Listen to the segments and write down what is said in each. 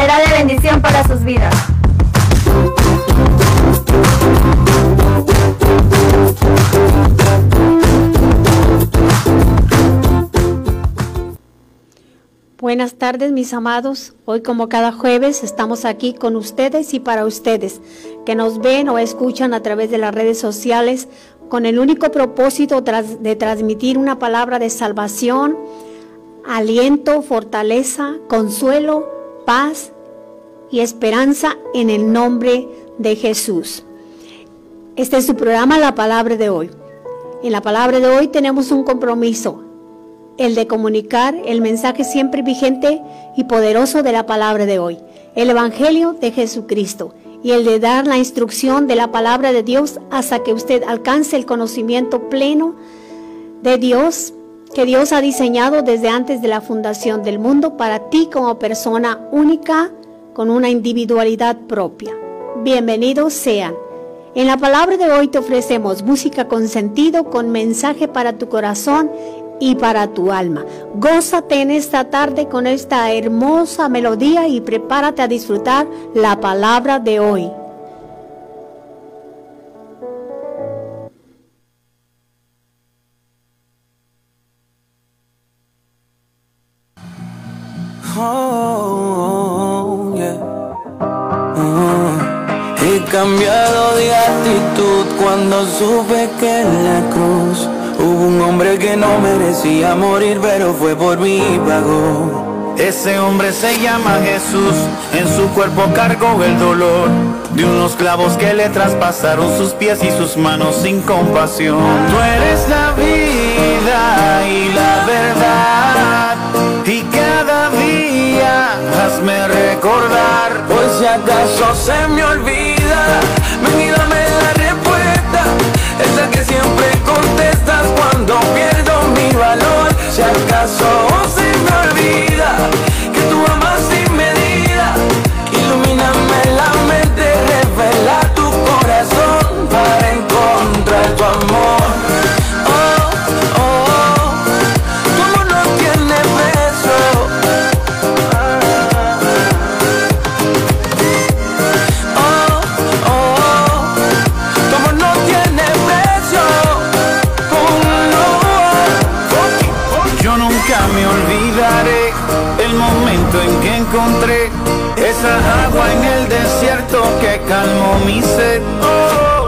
será de bendición para sus vidas. Buenas tardes mis amados. Hoy como cada jueves estamos aquí con ustedes y para ustedes que nos ven o escuchan a través de las redes sociales con el único propósito de transmitir una palabra de salvación, aliento, fortaleza, consuelo, paz y esperanza en el nombre de Jesús. Este es su programa La Palabra de hoy. En la palabra de hoy tenemos un compromiso el de comunicar el mensaje siempre vigente y poderoso de la palabra de hoy, el Evangelio de Jesucristo, y el de dar la instrucción de la palabra de Dios hasta que usted alcance el conocimiento pleno de Dios que Dios ha diseñado desde antes de la fundación del mundo para ti como persona única con una individualidad propia. Bienvenidos sean. En la palabra de hoy te ofrecemos música con sentido, con mensaje para tu corazón y para tu alma. Gózate en esta tarde con esta hermosa melodía y prepárate a disfrutar la palabra de hoy. Oh, he cambiado de actitud cuando supe que la cruz Hubo un hombre que no merecía morir, pero fue por mí pagó. Ese hombre se llama Jesús, en su cuerpo cargó el dolor de unos clavos que le traspasaron sus pies y sus manos sin compasión. Tú eres la vida y la hazme recordar, por si acaso se me olvida, ven y dame la respuesta, esa que siempre contestas cuando pierdo mi valor. Si acaso se me olvida esa agua en el desierto que calmó mi sed.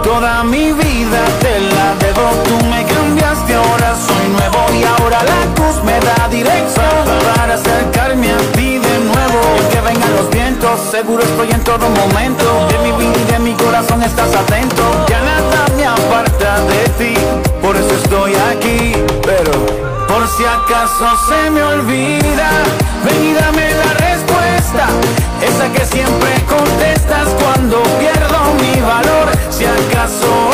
Toda mi vida te la debo, tú me cambiaste, ahora soy nuevo y ahora la cruz me da dirección para acercarme a ti de nuevo. Y que vengan los vientos, seguro estoy en todo momento. De mi vida y de mi corazón estás atento. Ya nada me aparta de ti, por eso estoy aquí. Pero por si acaso se me olvida, ven y dame la esa que siempre contestas cuando pierdo mi valor. Si acaso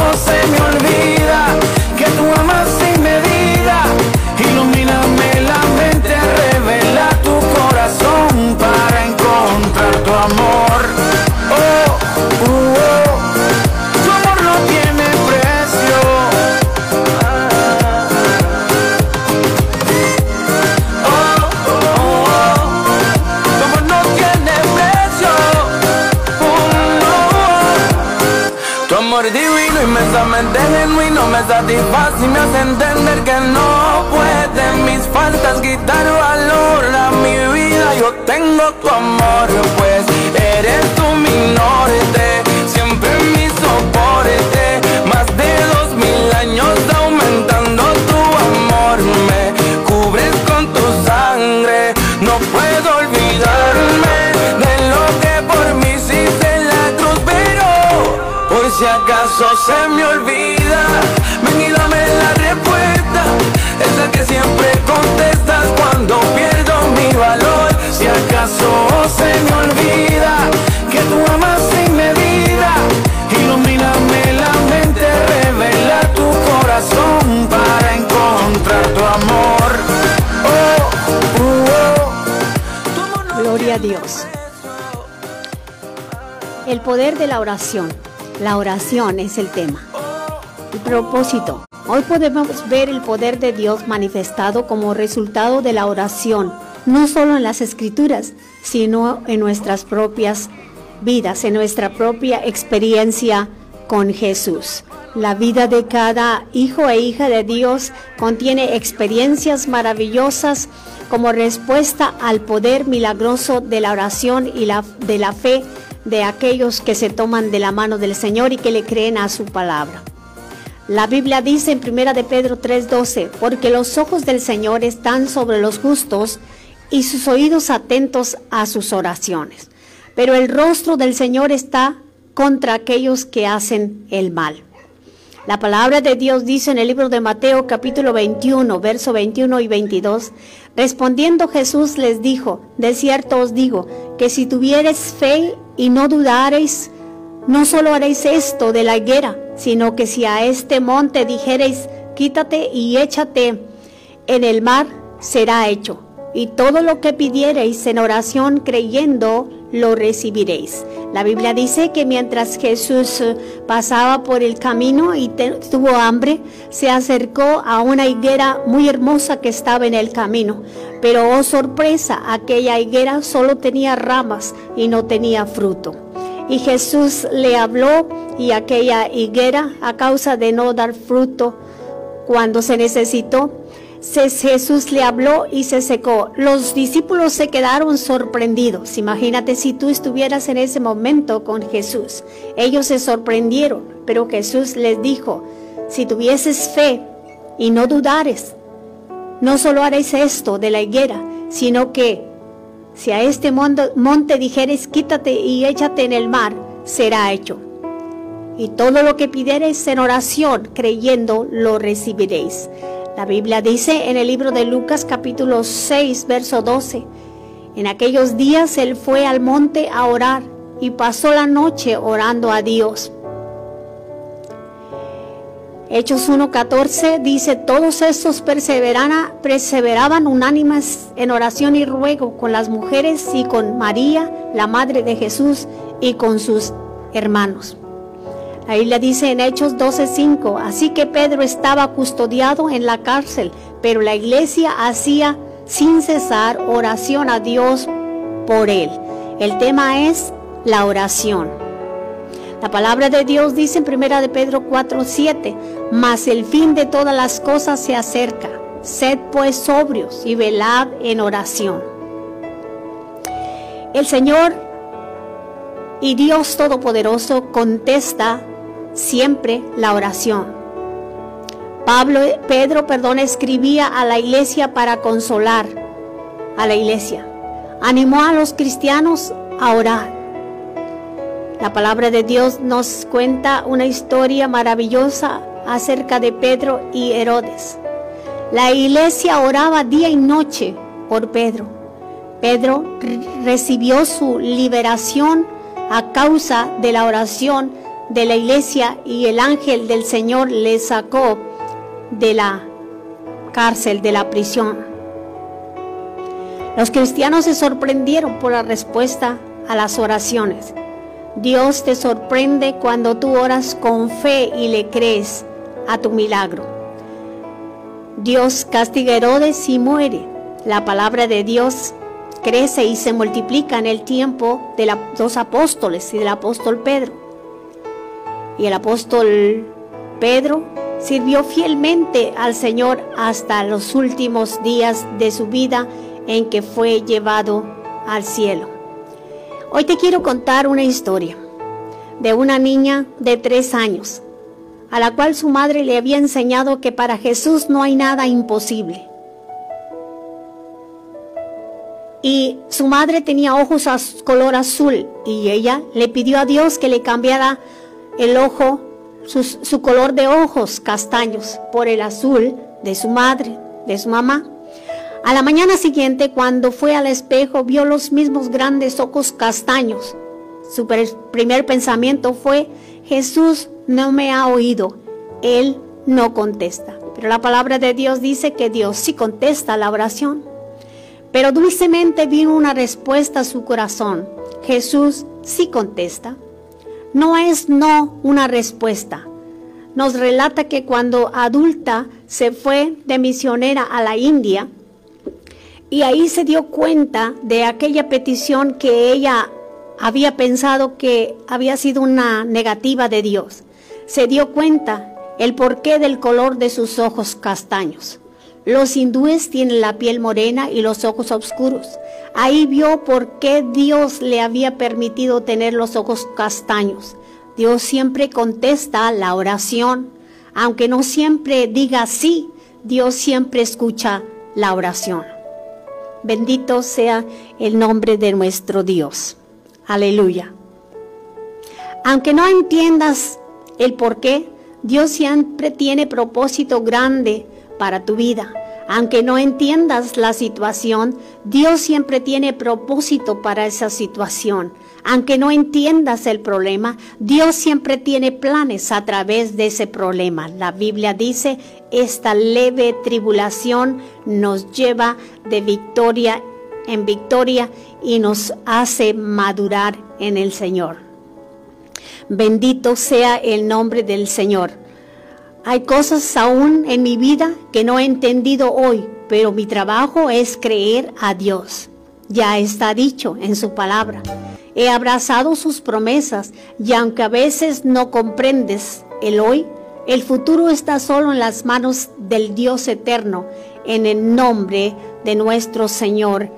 inmensamente genuino Me satisface. Y me hace entender que no pueden mis faltas quitar valor a mi vida Yo tengo tu amor, pues eres tú mi se me olvida Ven y dame la respuesta Esa que siempre contestas cuando pierdo mi valor Si acaso se me olvida Que tú amas sin medida Ilumíname la mente, revela tu corazón Para encontrar tu amor Oh, oh. Gloria a Dios. El poder de la oración. La oración es el tema. El propósito. Hoy podemos ver el poder de Dios manifestado como resultado de la oración no solo en las escrituras, sino en nuestras propias vidas, en nuestra propia experiencia con Jesús. La vida de cada hijo e hija de Dios contiene experiencias maravillosas como respuesta al poder milagroso de la oración y la, de la fe de aquellos que se toman de la mano del Señor y que le creen a su palabra. La Biblia dice en 1 de Pedro 3:12, porque los ojos del Señor están sobre los justos y sus oídos atentos a sus oraciones. Pero el rostro del Señor está contra aquellos que hacen el mal. La palabra de Dios dice en el libro de Mateo capítulo 21, verso 21 y 22, respondiendo Jesús les dijo, de cierto os digo, que si tuviereis fe y no dudareis, no solo haréis esto de la higuera, sino que si a este monte dijereis, quítate y échate en el mar, será hecho. Y todo lo que pidiereis en oración creyendo, lo recibiréis. La Biblia dice que mientras Jesús eh, pasaba por el camino y tuvo hambre, se acercó a una higuera muy hermosa que estaba en el camino. Pero oh sorpresa, aquella higuera solo tenía ramas y no tenía fruto. Y Jesús le habló y aquella higuera, a causa de no dar fruto cuando se necesitó, Jesús le habló y se secó. Los discípulos se quedaron sorprendidos. Imagínate si tú estuvieras en ese momento con Jesús. Ellos se sorprendieron, pero Jesús les dijo, si tuvieses fe y no dudares, no solo haréis esto de la higuera, sino que si a este monte, dijeres, quítate y échate en el mar, será hecho. Y todo lo que pidiereis en oración, creyendo, lo recibiréis. La Biblia dice en el libro de Lucas capítulo 6, verso 12, en aquellos días él fue al monte a orar y pasó la noche orando a Dios. Hechos 1.14 dice, todos estos perseveraban unánimes en oración y ruego con las mujeres y con María, la Madre de Jesús, y con sus hermanos. La Biblia dice en Hechos 12.5, así que Pedro estaba custodiado en la cárcel, pero la iglesia hacía sin cesar oración a Dios por él. El tema es la oración. La palabra de Dios dice en 1 de Pedro 4:7, mas el fin de todas las cosas se acerca. Sed pues sobrios y velad en oración. El Señor y Dios Todopoderoso contesta siempre la oración. Pablo, Pedro, perdón, escribía a la iglesia para consolar a la iglesia. Animó a los cristianos a orar. La palabra de Dios nos cuenta una historia maravillosa acerca de Pedro y Herodes. La iglesia oraba día y noche por Pedro. Pedro recibió su liberación a causa de la oración de la iglesia y el ángel del Señor le sacó de la cárcel, de la prisión. Los cristianos se sorprendieron por la respuesta a las oraciones. Dios te sorprende cuando tú oras con fe y le crees a tu milagro. Dios castiga a Herodes y muere. La palabra de Dios crece y se multiplica en el tiempo de los apóstoles y del apóstol Pedro. Y el apóstol Pedro sirvió fielmente al Señor hasta los últimos días de su vida en que fue llevado al cielo. Hoy te quiero contar una historia de una niña de tres años, a la cual su madre le había enseñado que para Jesús no hay nada imposible. Y su madre tenía ojos color azul y ella le pidió a Dios que le cambiara el ojo, su color de ojos castaños por el azul de su madre, de su mamá. A la mañana siguiente, cuando fue al espejo, vio los mismos grandes ojos castaños. Su primer pensamiento fue, Jesús no me ha oído, Él no contesta. Pero la palabra de Dios dice que Dios sí contesta la oración. Pero dulcemente vino una respuesta a su corazón. Jesús sí contesta. No es no una respuesta. Nos relata que cuando adulta se fue de misionera a la India, y ahí se dio cuenta de aquella petición que ella había pensado que había sido una negativa de Dios. Se dio cuenta el porqué del color de sus ojos castaños. Los hindúes tienen la piel morena y los ojos oscuros. Ahí vio por qué Dios le había permitido tener los ojos castaños. Dios siempre contesta la oración. Aunque no siempre diga sí, Dios siempre escucha la oración. Bendito sea el nombre de nuestro Dios. Aleluya. Aunque no entiendas el por qué, Dios siempre tiene propósito grande para tu vida. Aunque no entiendas la situación, Dios siempre tiene propósito para esa situación. Aunque no entiendas el problema, Dios siempre tiene planes a través de ese problema. La Biblia dice, esta leve tribulación nos lleva de victoria en victoria y nos hace madurar en el Señor. Bendito sea el nombre del Señor. Hay cosas aún en mi vida que no he entendido hoy, pero mi trabajo es creer a Dios. Ya está dicho en su palabra. He abrazado sus promesas y aunque a veces no comprendes el hoy, el futuro está solo en las manos del Dios eterno, en el nombre de nuestro Señor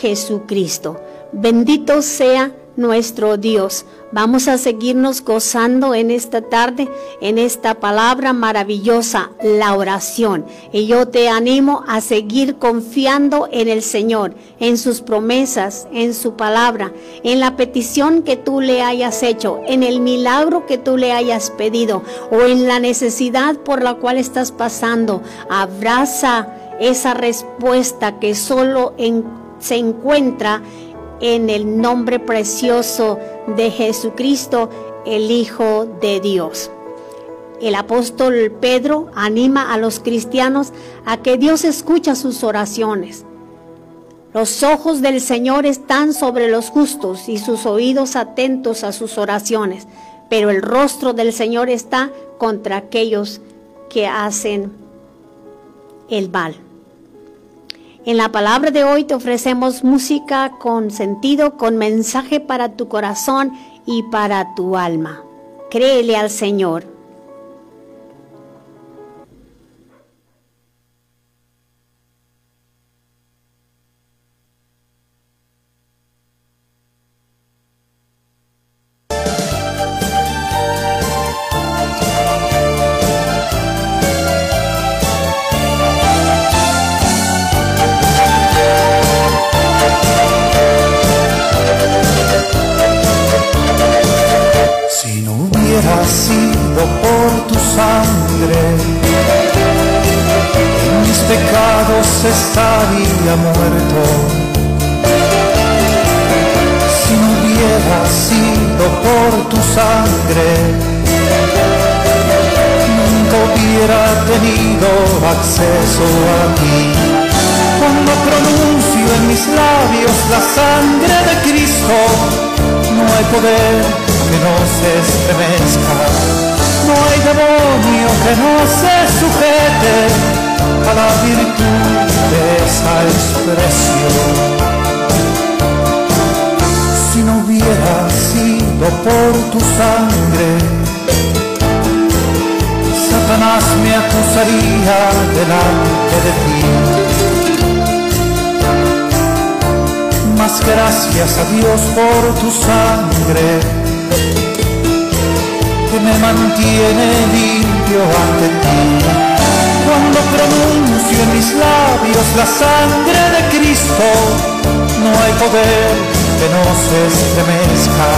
Jesucristo. Bendito sea nuestro Dios. Vamos a seguirnos gozando en esta tarde, en esta palabra maravillosa, la oración. Y yo te animo a seguir confiando en el Señor, en sus promesas, en su palabra, en la petición que tú le hayas hecho, en el milagro que tú le hayas pedido o en la necesidad por la cual estás pasando. Abraza esa respuesta que solo se encuentra en el nombre precioso de Jesucristo, el Hijo de Dios. El apóstol Pedro anima a los cristianos a que Dios escucha sus oraciones. Los ojos del Señor están sobre los justos y sus oídos atentos a sus oraciones, pero el rostro del Señor está contra aquellos que hacen el mal. En la palabra de hoy te ofrecemos música con sentido, con mensaje para tu corazón y para tu alma. Créele al Señor. Estaría muerto si no hubiera sido por tu sangre. Nunca hubiera tenido acceso a ti. Cuando pronuncio en mis labios la sangre de Cristo, no hay poder que no se estremezca. No hay demonio que no se sujete a la virtud de esa expresión. Si no hubiera sido por tu sangre, Satanás me acusaría delante de ti. Gracias a Dios por tu sangre, que me mantiene limpio ante ti cuando pronuncio en mis labios la sangre de Cristo, no hay poder que no se estremezca,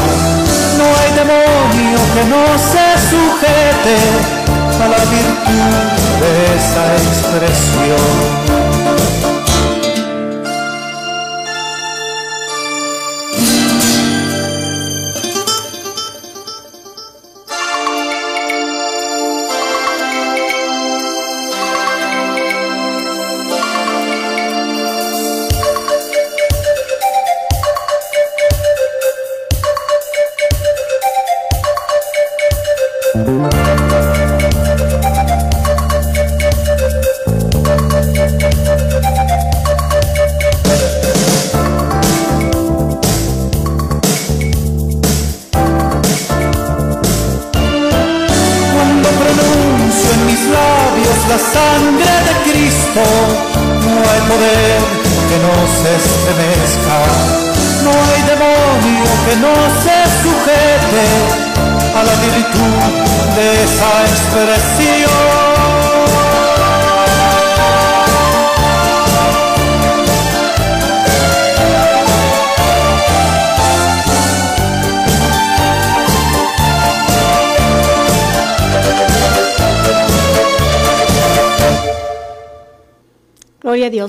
no hay demonio que no se sujete a la virtud de esa expresión.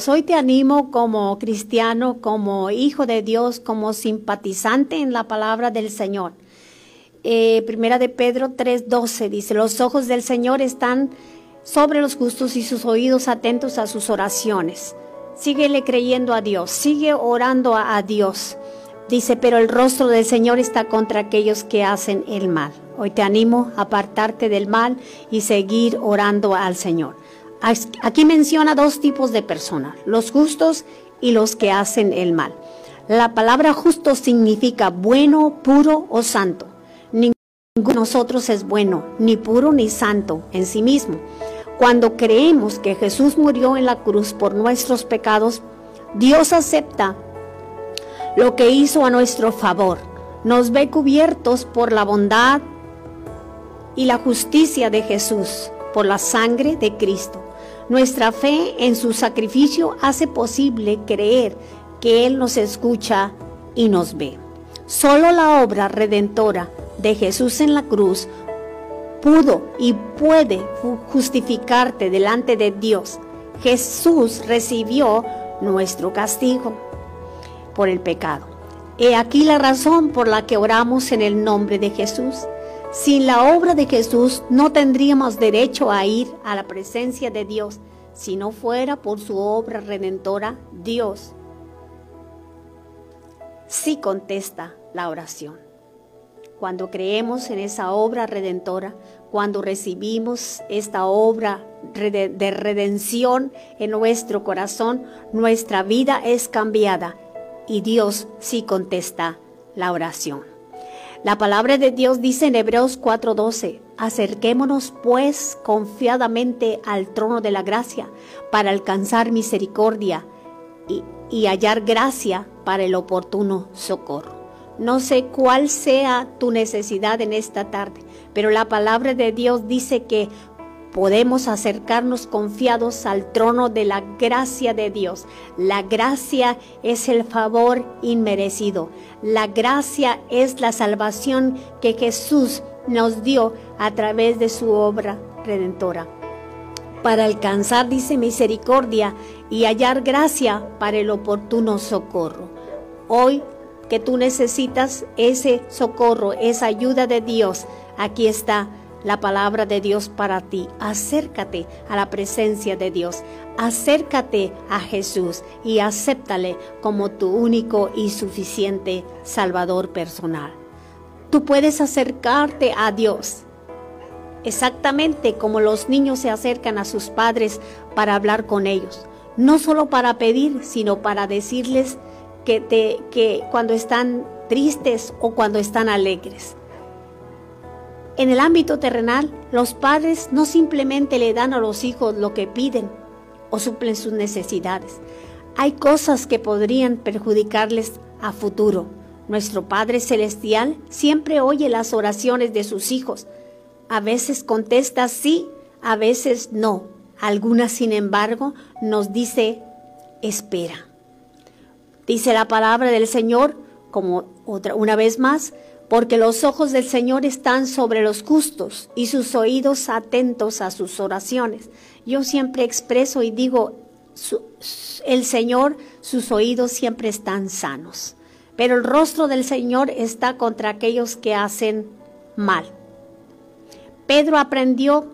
Hoy te animo como cristiano, como hijo de Dios, como simpatizante en la palabra del Señor. Eh, primera de Pedro 3:12 dice, los ojos del Señor están sobre los justos y sus oídos atentos a sus oraciones. Síguele creyendo a Dios, sigue orando a Dios. Dice, pero el rostro del Señor está contra aquellos que hacen el mal. Hoy te animo a apartarte del mal y seguir orando al Señor. Aquí menciona dos tipos de personas, los justos y los que hacen el mal. La palabra justo significa bueno, puro o santo. Ninguno de nosotros es bueno, ni puro ni santo en sí mismo. Cuando creemos que Jesús murió en la cruz por nuestros pecados, Dios acepta lo que hizo a nuestro favor. Nos ve cubiertos por la bondad y la justicia de Jesús, por la sangre de Cristo. Nuestra fe en su sacrificio hace posible creer que Él nos escucha y nos ve. Solo la obra redentora de Jesús en la cruz pudo y puede justificarte delante de Dios. Jesús recibió nuestro castigo por el pecado. He aquí la razón por la que oramos en el nombre de Jesús. Sin la obra de Jesús no tendríamos derecho a ir a la presencia de Dios si no fuera por su obra redentora. Dios sí contesta la oración. Cuando creemos en esa obra redentora, cuando recibimos esta obra de redención en nuestro corazón, nuestra vida es cambiada y Dios sí contesta la oración. La palabra de Dios dice en Hebreos 4:12, acerquémonos pues confiadamente al trono de la gracia para alcanzar misericordia y, y hallar gracia para el oportuno socorro. No sé cuál sea tu necesidad en esta tarde, pero la palabra de Dios dice que podemos acercarnos confiados al trono de la gracia de Dios. La gracia es el favor inmerecido. La gracia es la salvación que Jesús nos dio a través de su obra redentora. Para alcanzar, dice, misericordia y hallar gracia para el oportuno socorro. Hoy que tú necesitas ese socorro, esa ayuda de Dios, aquí está la palabra de Dios para ti. Acércate a la presencia de Dios. Acércate a Jesús y acéptale como tu único y suficiente Salvador personal. Tú puedes acercarte a Dios exactamente como los niños se acercan a sus padres para hablar con ellos. No solo para pedir, sino para decirles que, te, que cuando están tristes o cuando están alegres. En el ámbito terrenal, los padres no simplemente le dan a los hijos lo que piden o suplen sus necesidades. Hay cosas que podrían perjudicarles a futuro. Nuestro Padre Celestial siempre oye las oraciones de sus hijos. A veces contesta sí, a veces no. Algunas, sin embargo, nos dice, espera. Dice la palabra del Señor, como otra, una vez más, porque los ojos del Señor están sobre los justos y sus oídos atentos a sus oraciones. Yo siempre expreso y digo, el Señor, sus oídos siempre están sanos, pero el rostro del Señor está contra aquellos que hacen mal. Pedro aprendió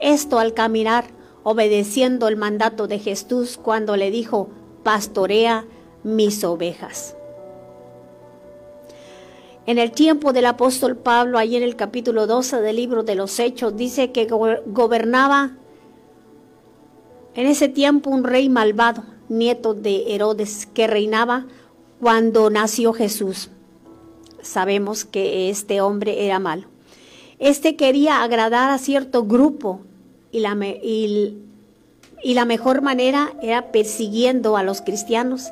esto al caminar, obedeciendo el mandato de Jesús cuando le dijo, pastorea mis ovejas. En el tiempo del apóstol Pablo, ahí en el capítulo 12 del libro de los Hechos, dice que gobernaba en ese tiempo un rey malvado, nieto de Herodes, que reinaba cuando nació Jesús. Sabemos que este hombre era malo. Este quería agradar a cierto grupo y la, y, y la mejor manera era persiguiendo a los cristianos.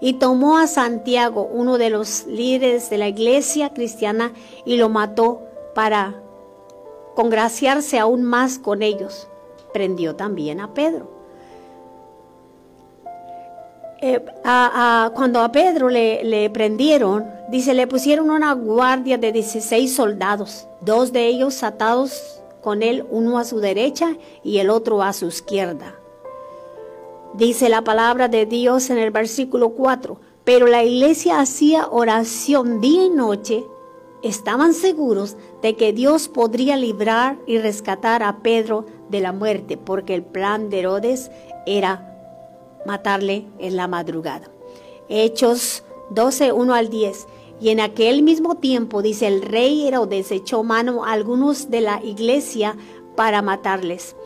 Y tomó a Santiago, uno de los líderes de la iglesia cristiana, y lo mató para congraciarse aún más con ellos. Prendió también a Pedro. Eh, cuando a Pedro le, le, prendieron, dice, le pusieron una guardia de 16 soldados, dos de ellos atados con él, uno a su derecha y el otro a su izquierda. Dice la palabra de Dios en el versículo 4, pero la iglesia hacía oración día y noche, estaban seguros de que Dios podría librar y rescatar a Pedro de la muerte, porque el plan de Herodes era matarle en la madrugada. Hechos 12, 1 al 10. Y en aquel mismo tiempo, dice el rey Herodes, echó mano a algunos de la iglesia para matarles.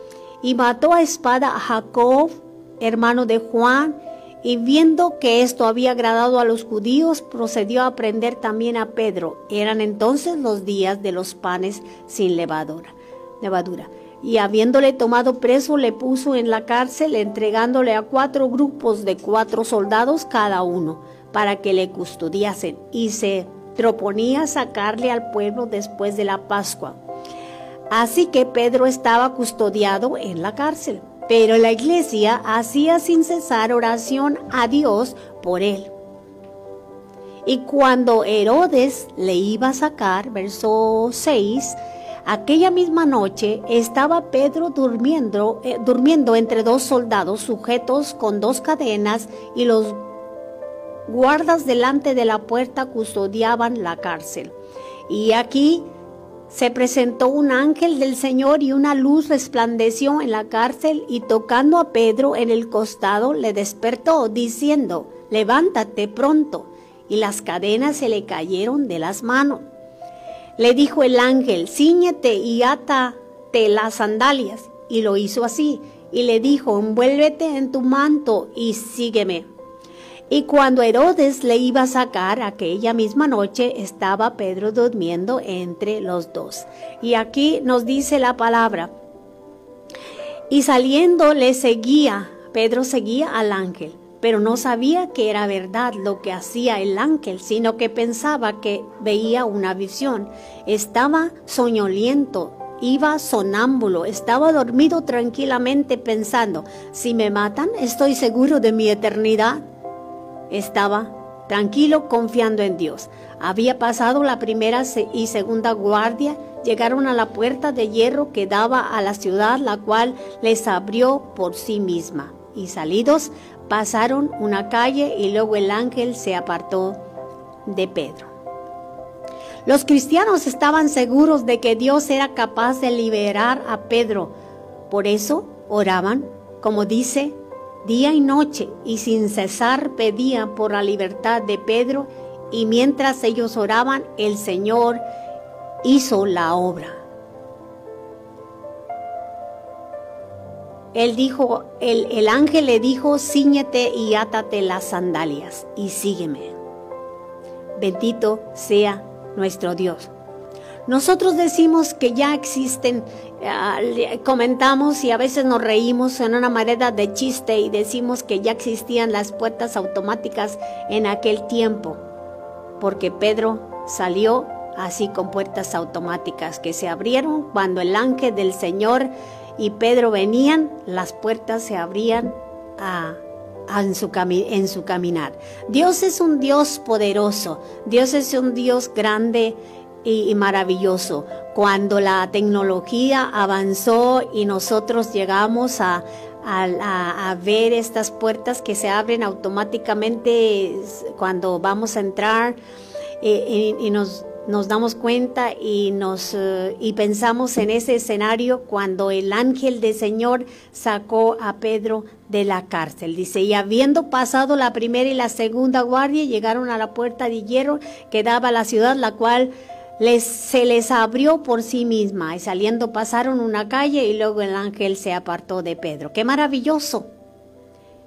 Y mató a espada a Jacob, hermano de Juan, y viendo que esto había agradado a los judíos, procedió a prender también a Pedro. Eran entonces los días de los panes sin levadura. levadura y habiéndole tomado preso le puso en la cárcel entregándole a cuatro grupos de cuatro soldados cada uno para que le custodiasen y se proponía sacarle al pueblo después de la Pascua. Así que Pedro estaba custodiado en la cárcel, pero la iglesia hacía sin cesar oración a Dios por él. Y cuando Herodes le iba a sacar, verso 6, Aquella misma noche estaba Pedro durmiendo, eh, durmiendo entre dos soldados sujetos con dos cadenas y los guardas delante de la puerta custodiaban la cárcel. Y aquí se presentó un ángel del Señor y una luz resplandeció en la cárcel y tocando a Pedro en el costado le despertó diciendo, levántate pronto. Y las cadenas se le cayeron de las manos. Le dijo el ángel, ciñete y átate las sandalias. Y lo hizo así. Y le dijo, envuélvete en tu manto y sígueme. Y cuando Herodes le iba a sacar aquella misma noche, estaba Pedro durmiendo entre los dos. Y aquí nos dice la palabra. Y saliendo le seguía, Pedro seguía al ángel pero no sabía que era verdad lo que hacía el ángel, sino que pensaba que veía una visión. Estaba soñoliento, iba sonámbulo, estaba dormido tranquilamente pensando, si me matan, estoy seguro de mi eternidad. Estaba tranquilo confiando en Dios. Había pasado la primera y segunda guardia, llegaron a la puerta de hierro que daba a la ciudad, la cual les abrió por sí misma. Y salidos Pasaron una calle y luego el ángel se apartó de Pedro. Los cristianos estaban seguros de que Dios era capaz de liberar a Pedro. Por eso oraban, como dice, día y noche y sin cesar pedían por la libertad de Pedro y mientras ellos oraban, el Señor hizo la obra. Él dijo, el, el ángel le dijo, ciñete y átate las sandalias y sígueme. Bendito sea nuestro Dios. Nosotros decimos que ya existen, comentamos y a veces nos reímos en una manera de chiste y decimos que ya existían las puertas automáticas en aquel tiempo, porque Pedro salió así con puertas automáticas que se abrieron cuando el ángel del Señor y Pedro venían, las puertas se abrían en, su en su caminar. Dios es un Dios poderoso, Dios es un Dios grande y, maravilloso. Cuando la tecnología avanzó y nosotros llegamos a, a, ver estas puertas que se abren automáticamente cuando vamos a entrar eh, y nos nos damos cuenta y nos eh, y pensamos en ese escenario cuando el ángel del Señor sacó a Pedro de la cárcel. Dice, y habiendo pasado la primera y la segunda guardia, llegaron a la puerta de hierro que daba a la ciudad, la cual se les abrió por sí misma, y saliendo pasaron una calle y luego el ángel se apartó de Pedro. ¡Qué maravilloso!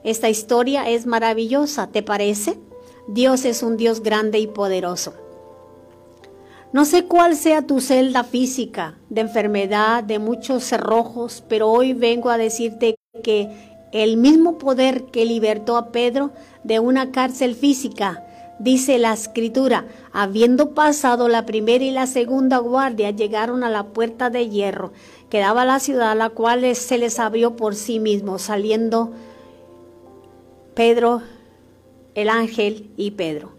Esta historia es maravillosa, ¿te parece? Dios es un Dios grande y poderoso. No sé cuál sea tu celda física, de enfermedad, de muchos cerrojos, pero hoy vengo a decirte que el mismo poder que libertó a Pedro de una cárcel física, dice la escritura, habiendo pasado la primera y la segunda guardia, llegaron a la puerta de hierro que daba la ciudad, la cual se les abrió por sí mismo, saliendo Pedro, el ángel y Pedro.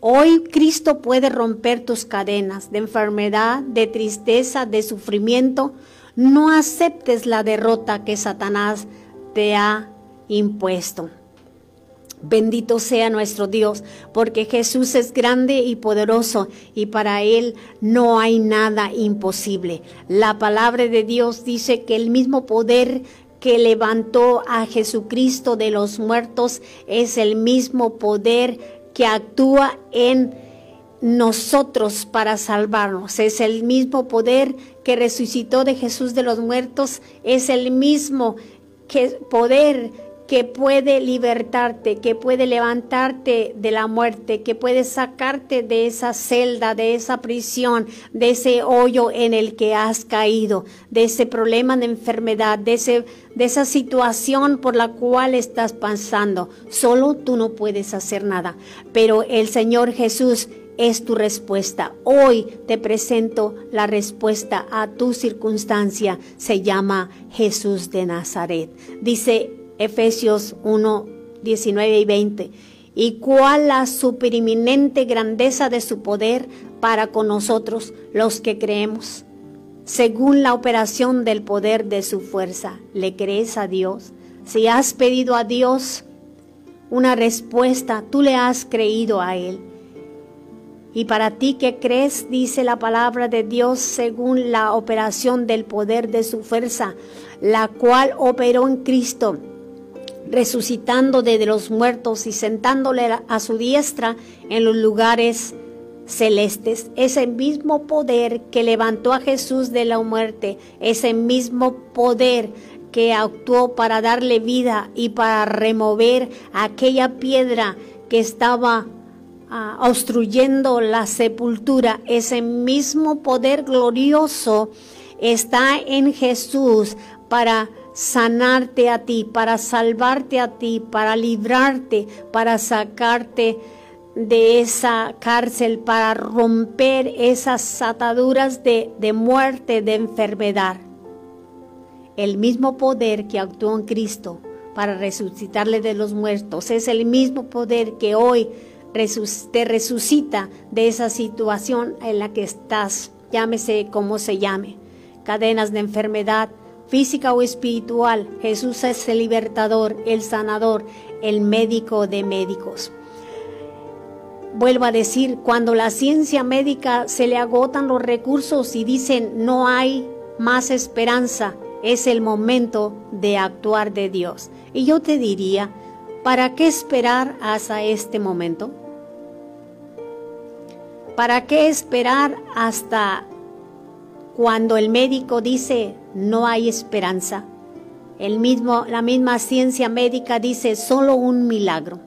Hoy Cristo puede romper tus cadenas de enfermedad, de tristeza, de sufrimiento. No aceptes la derrota que Satanás te ha impuesto. Bendito sea nuestro Dios, porque Jesús es grande y poderoso y para Él no hay nada imposible. La palabra de Dios dice que el mismo poder que levantó a Jesucristo de los muertos es el mismo poder que actúa en nosotros para salvarnos. Es el mismo poder que resucitó de Jesús de los muertos, es el mismo que poder que puede libertarte, que puede levantarte de la muerte, que puede sacarte de esa celda, de esa prisión, de ese hoyo en el que has caído, de ese problema de enfermedad, de, ese, de esa situación por la cual estás pasando. Solo tú no puedes hacer nada, pero el Señor Jesús es tu respuesta. Hoy te presento la respuesta a tu circunstancia. Se llama Jesús de Nazaret. Dice Efesios 1, 19 y 20. Y cuál la superiminente grandeza de su poder para con nosotros los que creemos. Según la operación del poder de su fuerza, ¿le crees a Dios? Si has pedido a Dios una respuesta, tú le has creído a Él. Y para ti que crees, dice la palabra de Dios, según la operación del poder de su fuerza, la cual operó en Cristo resucitando de los muertos y sentándole a su diestra en los lugares celestes. Ese mismo poder que levantó a Jesús de la muerte, ese mismo poder que actuó para darle vida y para remover aquella piedra que estaba ah, obstruyendo la sepultura, ese mismo poder glorioso está en Jesús para sanarte a ti, para salvarte a ti, para librarte, para sacarte de esa cárcel, para romper esas ataduras de, de muerte, de enfermedad. El mismo poder que actuó en Cristo para resucitarle de los muertos es el mismo poder que hoy te resucita de esa situación en la que estás, llámese como se llame, cadenas de enfermedad, física o espiritual, Jesús es el libertador, el sanador, el médico de médicos. Vuelvo a decir, cuando la ciencia médica se le agotan los recursos y dicen no hay más esperanza, es el momento de actuar de Dios. Y yo te diría, ¿para qué esperar hasta este momento? ¿Para qué esperar hasta cuando el médico dice no hay esperanza. El mismo, la misma ciencia médica dice solo un milagro.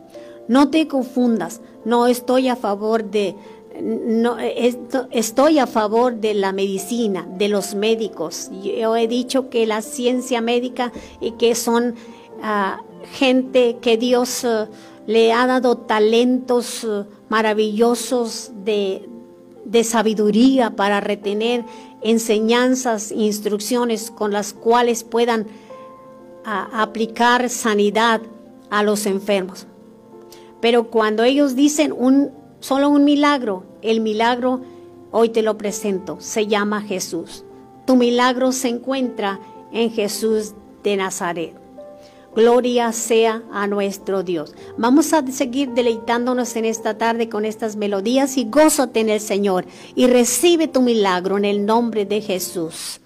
No te confundas, no estoy a favor de, no, estoy a favor de la medicina, de los médicos. Yo he dicho que la ciencia médica y que son ah, gente que Dios ah, le ha dado talentos ah, maravillosos de, de sabiduría para retener enseñanzas, instrucciones con las cuales puedan aplicar sanidad a los enfermos. Pero cuando ellos dicen un, solo un milagro, el milagro hoy te lo presento, se llama Jesús. Tu milagro se encuentra en Jesús de Nazaret. Gloria sea a nuestro Dios. Vamos a seguir deleitándonos en esta tarde con estas melodías y gózate en el Señor y recibe tu milagro en el nombre de Jesús.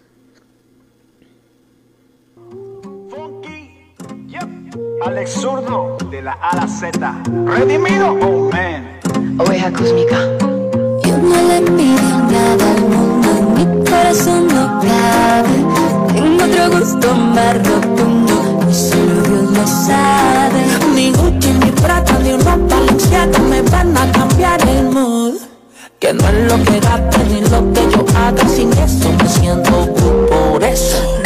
Alex Zurdo de la A la Z. Redimido, oh man. Oveja cósmica. Yo no le pido nada al mundo, mi corazón no cabe. Tengo otro gusto más rotundo solo Dios lo sabe. Ni Gucci, ni Prada, ni una Balenciaga me van a cambiar el mood. Que no es lo que gaste ni lo que yo haga, sin eso me siento good por eso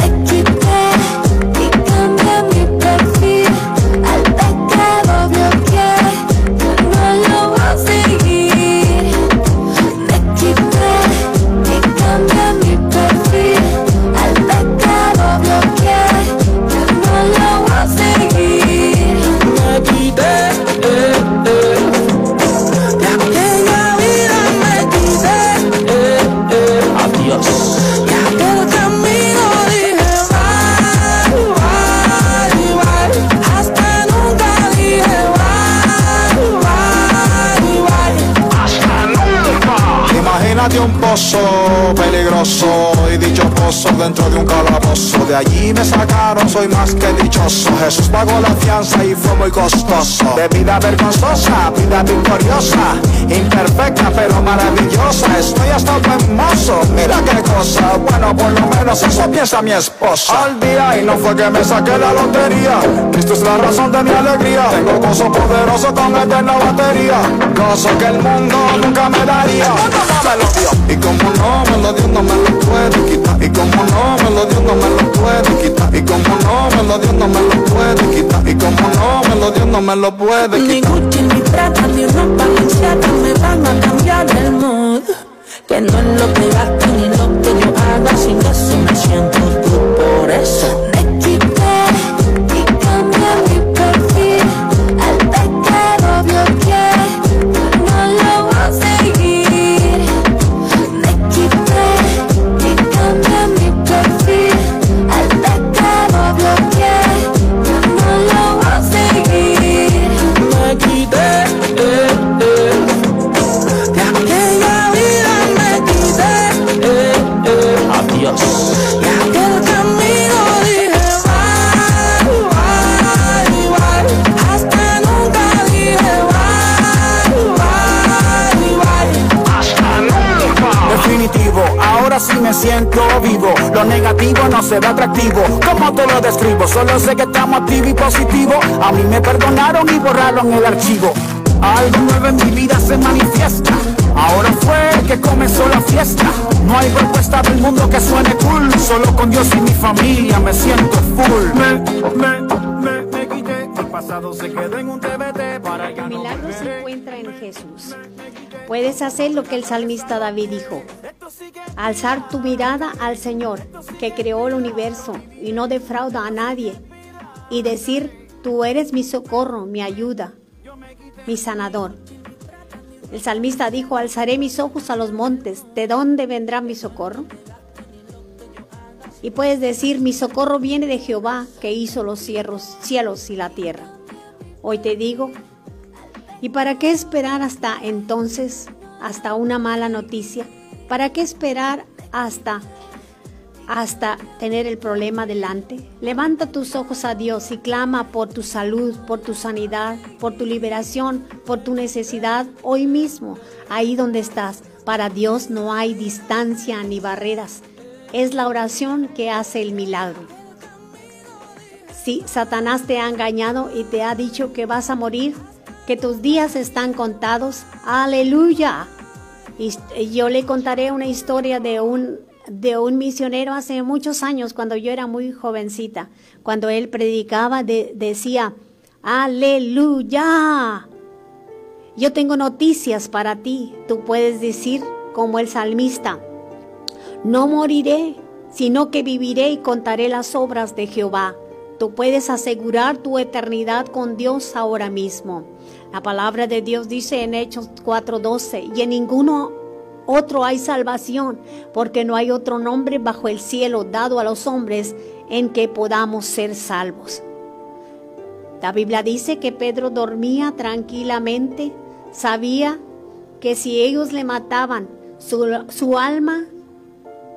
peligroso y dichoso dentro de un calabozo. De allí me sacaron, soy más que dichoso. Jesús pagó la fianza y fue muy costoso. De vida vergonzosa, vida victoriosa, imperfecta pero maravillosa. Estoy hasta buen mozo, mira qué cosa. Bueno, por lo menos eso piensa mi esposa. Al día y no fue que me saqué la lotería. Cristo es la razón de mi alegría. Tengo gozo poderoso con eterna batería. Gozo que el mundo nunca me daría. Me lo dio. Y como no me lo dio, no me lo puede quitar. Y como no me lo dio, no me puede quitar. Y como no me lo dio, no me lo puede quitar. Y como no me lo dio, no me lo puede Ni quitar. Gucci, ni Prada, ni ropa Balenciaga me van a cambiar el mood Que no es lo que gasto ni lo que yo haga Sin eso me siento tú por eso siento vivo. Lo negativo no se ve atractivo. ¿Cómo te lo describo? Solo sé que estamos activo y positivo. A mí me perdonaron y borraron el archivo. Algo nuevo en mi vida se manifiesta. Ahora fue que comenzó la fiesta. No hay propuesta del mundo que suene cool. Solo con Dios y mi familia me siento full. Me, me, me, me quité. Mi pasado se quedó en un TBT para ya El no Puedes hacer lo que el salmista David dijo. Alzar tu mirada al Señor, que creó el universo y no defrauda a nadie. Y decir, tú eres mi socorro, mi ayuda, mi sanador. El salmista dijo, alzaré mis ojos a los montes. ¿De dónde vendrá mi socorro? Y puedes decir, mi socorro viene de Jehová, que hizo los cielos, y la tierra. Hoy te digo, ¿Y para qué esperar hasta entonces, hasta una mala noticia? ¿Para qué esperar hasta hasta tener el problema delante? Levanta tus ojos a Dios y clama por tu salud, por tu sanidad, por tu liberación, por tu necesidad hoy mismo, ahí donde estás. Para Dios no hay distancia ni barreras. Es la oración que hace el milagro. Si Satanás te ha engañado y te ha dicho que vas a morir, que tus días están contados, aleluya. Y yo le contaré una historia de un, de un misionero hace muchos años, cuando yo era muy jovencita. Cuando él predicaba, de- decía, aleluya. Yo tengo noticias para ti. Tú puedes decir como el salmista, no moriré, sino que viviré y contaré las obras de Jehová. Tú puedes asegurar tu eternidad con Dios ahora mismo. La palabra de Dios dice en Hechos 4:12, y en ninguno otro hay salvación, porque no hay otro nombre bajo el cielo dado a los hombres en que podamos ser salvos. La Biblia dice que Pedro dormía tranquilamente, sabía que si ellos le mataban, su, su alma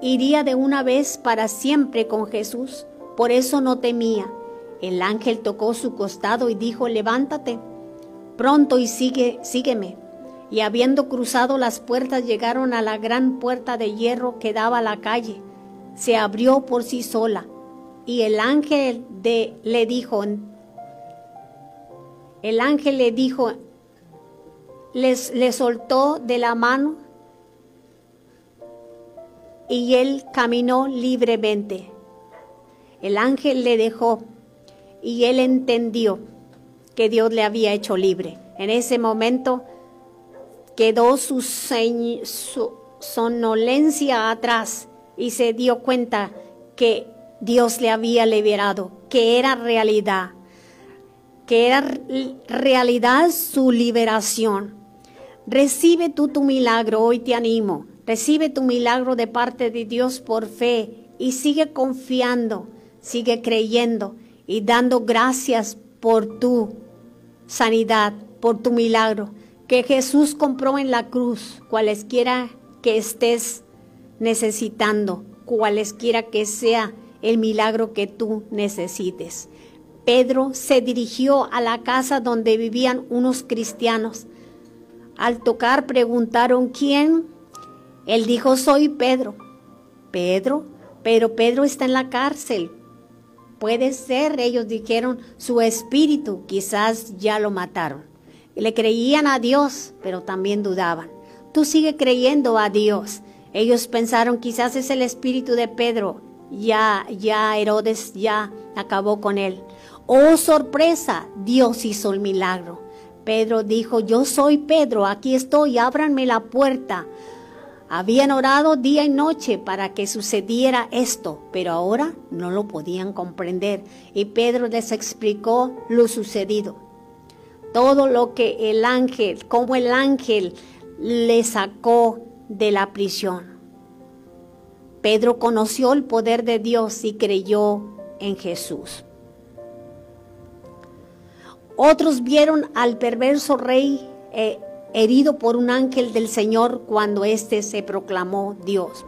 iría de una vez para siempre con Jesús. Por eso no temía. El ángel tocó su costado y dijo, levántate pronto y sigue, sígueme. Y habiendo cruzado las puertas llegaron a la gran puerta de hierro que daba a la calle. Se abrió por sí sola. Y el ángel de, le dijo, el ángel le dijo, les, le soltó de la mano y él caminó libremente. El ángel le dejó y él entendió que Dios le había hecho libre. En ese momento quedó su, somnolencia atrás y se dio cuenta que Dios le había liberado, que era realidad, que era realidad su liberación. Recibe tú tu milagro, hoy te animo. Recibe tu milagro de parte de Dios por fe y sigue confiando, sigue creyendo y dando gracias por tu sanidad, por tu milagro que Jesús compró en la cruz, cualesquiera que estés necesitando, cualesquiera que sea el milagro que tú necesites. Pedro se dirigió a la casa donde vivían unos cristianos. Al tocar preguntaron quién. Él dijo, soy Pedro. Pedro, pero Pedro está en la cárcel. Puede ser, ellos dijeron, su espíritu, quizás ya lo mataron. Le creían a Dios, pero también dudaban. Tú sigue creyendo a Dios. Ellos pensaron, quizás es el espíritu de Pedro. Ya, ya Herodes ya acabó con él. Oh, sorpresa, Dios hizo el milagro. Pedro dijo, yo soy Pedro, aquí estoy, ábranme la puerta. Habían orado día y noche para que sucediera esto, pero ahora no lo podían comprender. Y Pedro les explicó lo sucedido. Todo lo que el ángel, como el ángel le sacó de la prisión. Pedro conoció el poder de Dios y creyó en Jesús. Otros vieron al perverso rey eh, herido por un ángel del Señor cuando éste se proclamó Dios.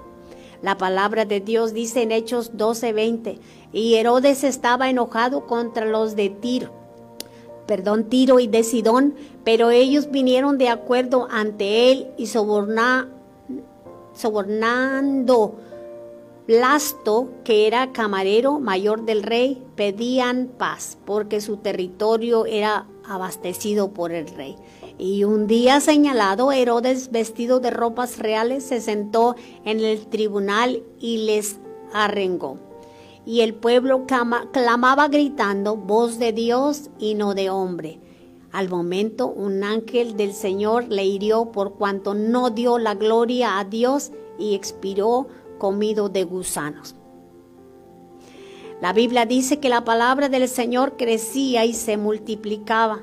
La palabra de Dios dice en Hechos 12:20, y Herodes estaba enojado contra los de Tiro, perdón, Tiro y de Sidón, pero ellos vinieron de acuerdo ante él y sobornando Blasto, que era camarero mayor del rey, pedían paz porque su territorio era abastecido por el rey. Y un día señalado, Herodes, vestido de ropas reales, se sentó en el tribunal y les arrengó. Y el pueblo clamaba gritando, voz de Dios y no de hombre. Al momento un ángel del Señor le hirió por cuanto no dio la gloria a Dios y expiró comido de gusanos. La Biblia dice que la palabra del Señor crecía y se multiplicaba.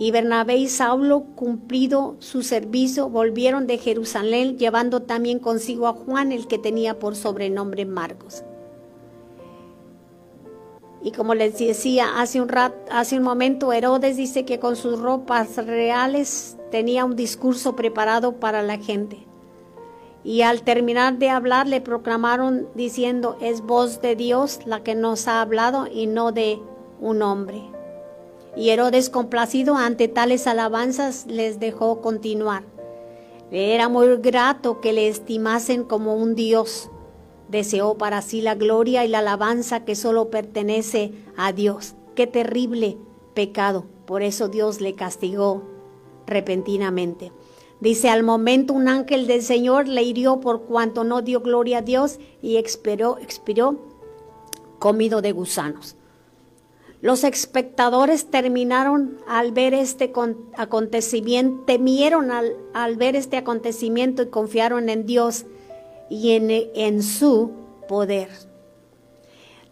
Y Bernabé y Saulo, cumplido su servicio, volvieron de Jerusalén, llevando también consigo a Juan, el que tenía por sobrenombre Marcos. Y como les decía hace un, hace un momento, Herodes dice que con sus ropas reales tenía un discurso preparado para la gente. Y al terminar de hablar le proclamaron diciendo, es voz de Dios la que nos ha hablado y no de un hombre. Y Herodes, complacido ante tales alabanzas, les dejó continuar. Le era muy grato que le estimasen como un Dios. Deseó para sí la gloria y la alabanza que solo pertenece a Dios. Qué terrible pecado. Por eso Dios le castigó repentinamente. Dice, al momento un ángel del Señor le hirió por cuanto no dio gloria a Dios y expiró, expiró comido de gusanos. Los espectadores terminaron al ver este acontecimiento, temieron al, al, ver este acontecimiento y confiaron en Dios y en, en su poder.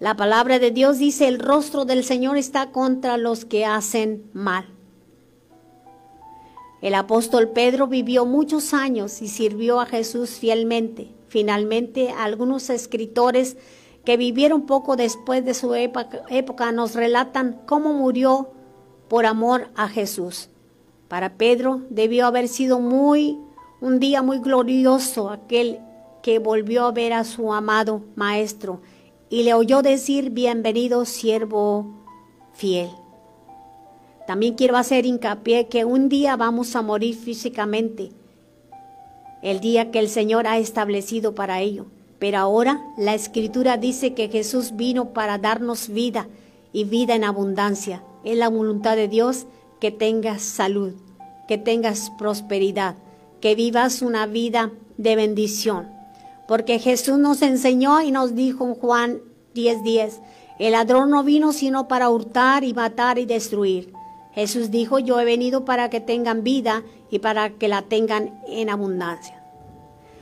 La palabra de Dios dice, el rostro del Señor está contra los que hacen mal. El apóstol Pedro vivió muchos años y sirvió a Jesús fielmente. Finalmente, algunos escritores que vivieron poco después de su época, nos relatan cómo murió por amor a Jesús. Para Pedro debió haber sido muy un día muy glorioso aquel que volvió a ver a su amado maestro y le oyó decir, bienvenido siervo fiel. También quiero hacer hincapié que un día vamos a morir físicamente, el día que el Señor ha establecido para ello. Pero ahora la escritura dice que Jesús vino para darnos vida y vida en abundancia. Es la voluntad de Dios que tengas salud, que tengas prosperidad, que vivas una vida de bendición. Porque Jesús nos enseñó y nos dijo en Juan 10:10, el ladrón no vino sino para hurtar y matar y destruir. Jesús dijo, yo he venido para que tengan vida y para que la tengan en abundancia.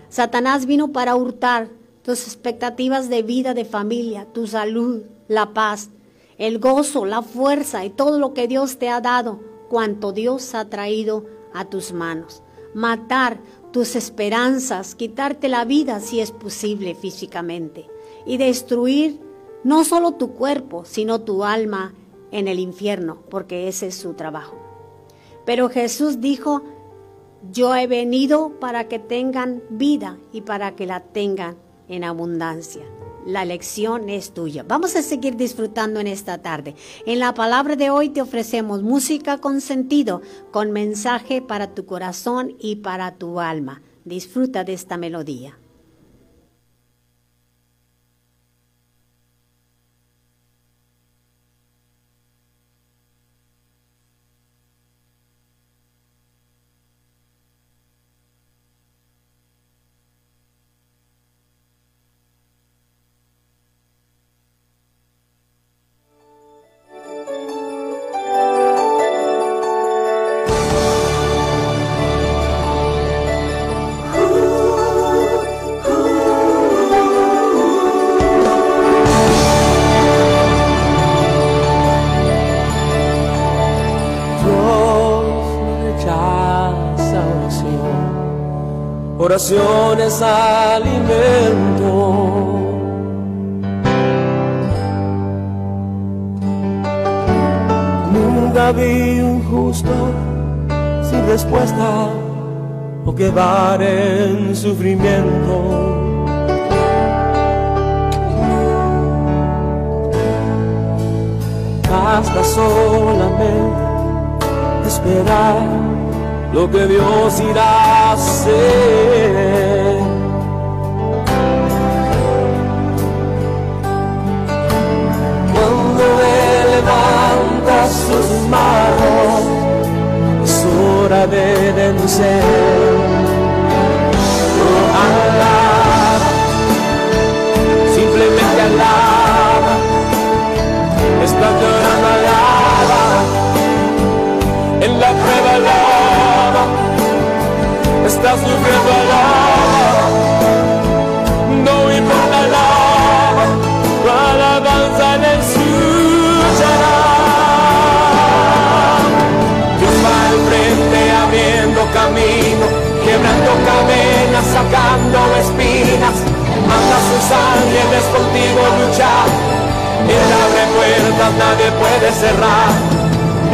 Satanás vino para hurtar tus expectativas de vida, de familia, tu salud, la paz, el gozo, la fuerza y todo lo que Dios te ha dado, cuanto Dios ha traído a tus manos. Matar tus esperanzas, quitarte la vida si es posible físicamente y destruir no solo tu cuerpo, sino tu alma en el infierno, porque ese es su trabajo. Pero Jesús dijo, Yo he venido para que tengan vida y para que la tengan en abundancia. La lección es tuya. Vamos a seguir disfrutando en esta tarde. En la palabra de hoy te ofrecemos música con sentido, con mensaje para tu corazón y para tu alma. Disfruta de esta melodía. Oraciones alimento. Nunca vi un justo sin respuesta o quedar en sufrimiento. Basta solamente esperar lo que Dios irá Cuando levanta sus manos, es hora de vencer. Estás sufriendo alaba, no importa nada, tu alabanza el escuchará. Dios va al frente abriendo camino, quebrando cadenas, sacando espinas, manda sus ángeles contigo luchar, Él abre puertas, nadie puede cerrar.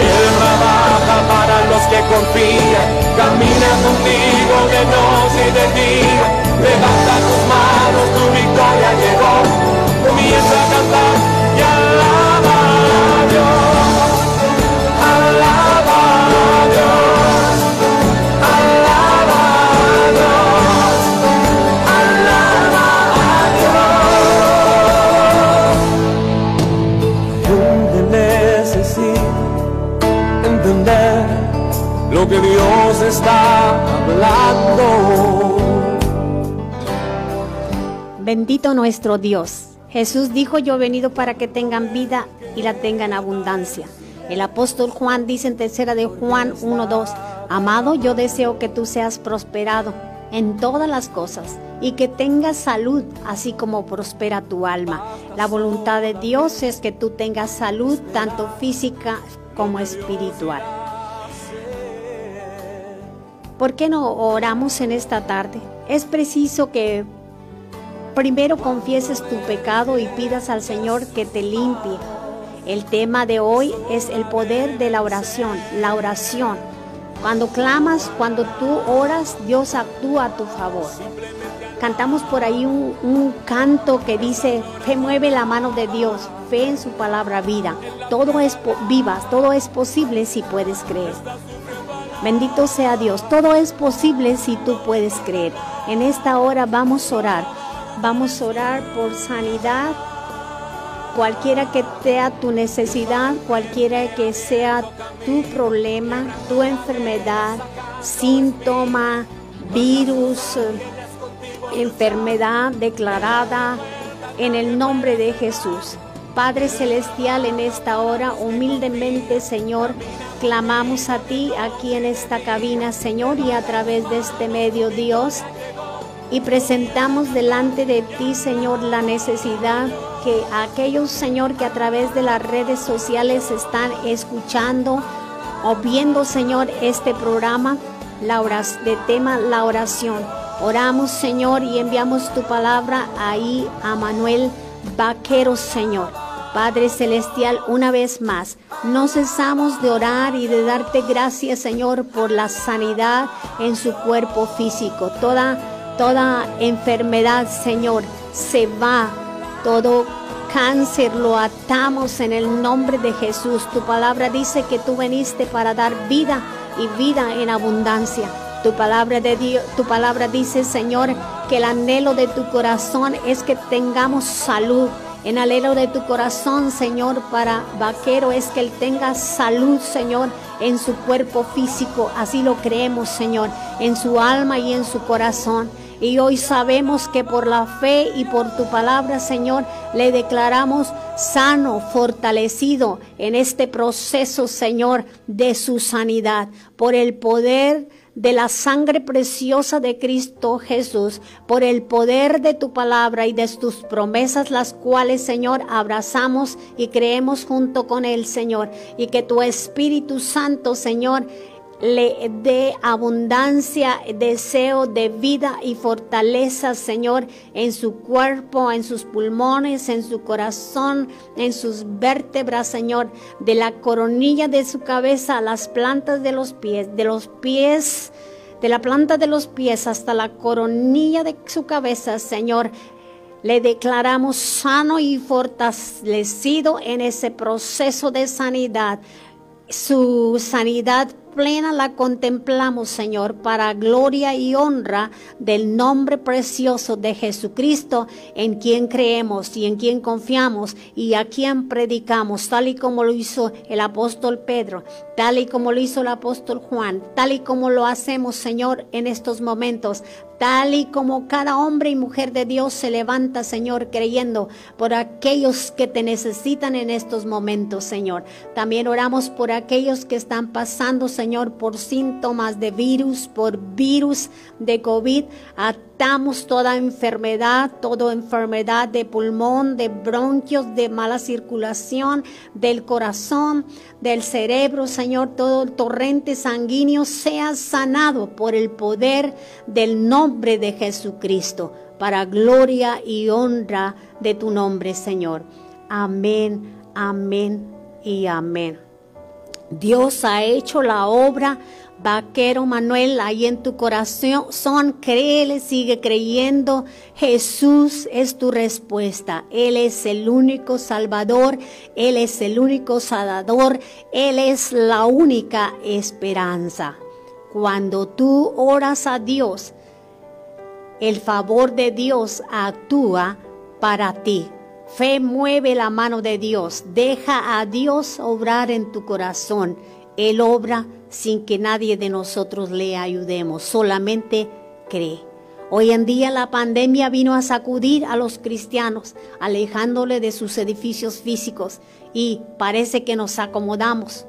Él que confían, camina contigo de noche y de día. Levanta tus manos, tu victoria llegó. Comienza a cantar Dios está hablando. Bendito nuestro Dios. Jesús dijo, yo he venido para que tengan vida y la tengan abundancia. El apóstol Juan dice en tercera de Juan 1.2, Amado, yo deseo que tú seas prosperado en todas las cosas y que tengas salud, así como prospera tu alma. La voluntad de Dios es que tú tengas salud, tanto física como espiritual. ¿Por qué no oramos en esta tarde? Es preciso que primero confieses tu pecado y pidas al Señor que te limpie. El tema de hoy es el poder de la oración, la oración. Cuando clamas, cuando tú oras, Dios actúa a tu favor. Cantamos por ahí un, canto que dice, fe mueve la mano de Dios, fe en su palabra vida. Todo es vivas, todo es posible si puedes creer. Bendito sea Dios, todo es posible si tú puedes creer. En esta hora vamos a orar. Vamos a orar por sanidad, cualquiera que sea tu necesidad, cualquiera que sea tu problema, tu enfermedad, síntoma, virus, enfermedad declarada en el nombre de Jesús. Padre Celestial, en esta hora, humildemente, Señor, clamamos a ti aquí en esta cabina, Señor, y a través de este medio, Dios, y presentamos delante de ti, Señor, la necesidad que aquellos, Señor, que a través de las redes sociales están escuchando o viendo, Señor, este programa, la de tema la oración. Oramos, Señor, y enviamos tu palabra ahí a Manuel Vaquero, Señor. Padre Celestial, una vez más, no cesamos de orar y de darte gracias, Señor, por la sanidad en su cuerpo físico. Toda, toda enfermedad, Señor, se va. Todo cáncer lo atamos en el nombre de Jesús. Tu palabra dice que tú veniste para dar vida y vida en abundancia. Tu palabra de Dios, tu palabra dice, Señor, que el anhelo de tu corazón es que tengamos salud. En anhelo de tu corazón, Señor, para vaquero es que él tenga salud, Señor, en su cuerpo físico. Así lo creemos, Señor, en su alma y en su corazón. Y hoy sabemos que por la fe y por tu palabra, Señor, le declaramos sano, fortalecido en este proceso, Señor, de su sanidad. Por el poder de la sangre preciosa de Cristo Jesús, por el poder de tu palabra y de tus promesas, las cuales, Señor, abrazamos y creemos junto con el Señor. Y que tu Espíritu Santo, Señor, le dé abundancia, deseo de vida y fortaleza, Señor, en su cuerpo, en sus pulmones, en su corazón, en sus vértebras, Señor, de la coronilla de su cabeza a las plantas de los pies, de los pies, de la planta de los pies hasta la coronilla de su cabeza, Señor. Le declaramos sano y fortalecido en ese proceso de sanidad. Su sanidad plena la contemplamos, Señor, para gloria y honra del nombre precioso de Jesucristo, en quien creemos y en quien confiamos y a quien predicamos, tal y como lo hizo el apóstol Pedro, tal y como lo hizo el apóstol Juan, tal y como lo hacemos, Señor, en estos momentos, tal y como cada hombre y mujer de Dios se levanta, Señor, creyendo por aquellos que te necesitan en estos momentos, Señor. También oramos por aquellos que están pasando, Señor, por síntomas de virus, por virus de COVID. Atamos toda enfermedad, toda enfermedad de pulmón, de bronquios, de mala circulación, del corazón, del cerebro, Señor, todo el torrente sanguíneo sea sanado por el poder del nombre de Jesucristo, para gloria y honra de tu nombre, Señor. Amén, amén y amén. Dios ha hecho la obra. Vaquero Manuel, ahí en tu corazón, son, créele, sigue creyendo. Jesús es tu respuesta. Él es el único Salvador, Él es el único Salvador, Él es la única esperanza. Cuando tú oras a Dios, el favor de Dios actúa para ti. Fe mueve la mano de Dios. Deja a Dios obrar en tu corazón. Él obra sin que nadie de nosotros le ayudemos. Solamente cree. Hoy en día la pandemia vino a sacudir a los cristianos, alejándole de sus edificios físicos y parece que nos acomodamos.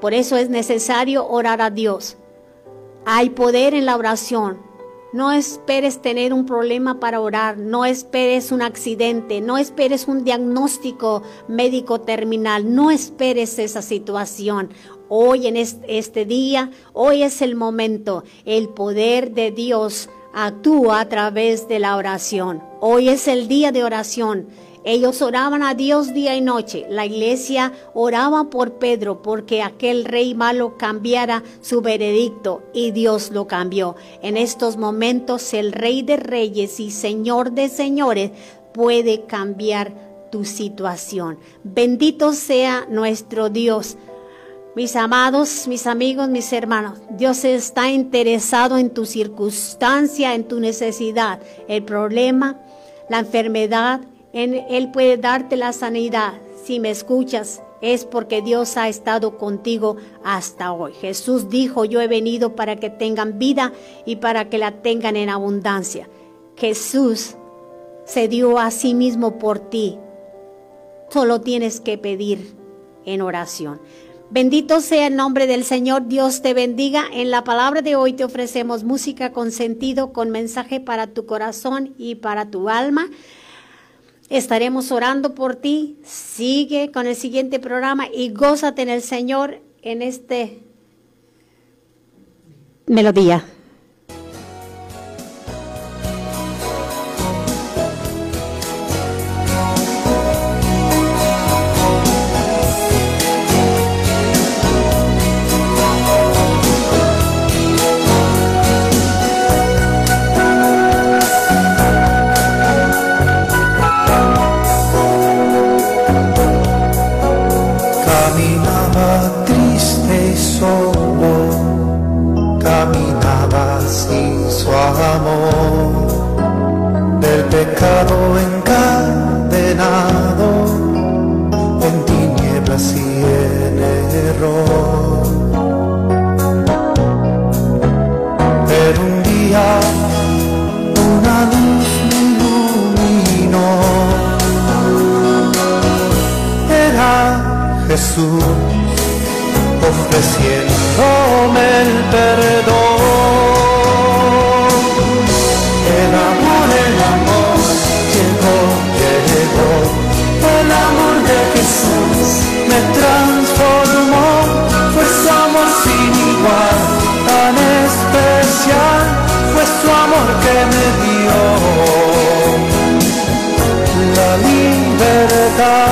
Por eso es necesario orar a Dios. Hay poder en la oración. No esperes tener un problema para orar, no esperes un accidente, no esperes un diagnóstico médico terminal, no esperes esa situación. Hoy en este día, hoy es el momento, el poder de Dios actúa a través de la oración. Hoy es el día de oración. Ellos oraban a Dios día y noche. La iglesia oraba por Pedro porque aquel rey malo cambiara su veredicto y Dios lo cambió. En estos momentos el rey de reyes y señor de señores puede cambiar tu situación. Bendito sea nuestro Dios. Mis amados, mis amigos, mis hermanos, Dios está interesado en tu circunstancia, en tu necesidad, el problema, la enfermedad, él puede darte la sanidad. Si me escuchas, es porque Dios ha estado contigo hasta hoy. Jesús dijo, yo he venido para que tengan vida y para que la tengan en abundancia. Jesús se dio a sí mismo por ti. Solo tienes que pedir en oración. Bendito sea el nombre del Señor, Dios te bendiga. En la palabra de hoy te ofrecemos música con sentido, con mensaje para tu corazón y para tu alma. Estaremos orando por ti. Sigue con el siguiente programa y gózate en el Señor en este melodía. caminaba sin su amor, del pecado encadenado ofreciéndome el perdón. El amor, el amor llegó, llegó. El amor de Jesús me transformó. Fue su amor sin igual, tan especial. Fue su amor que me dio la libertad.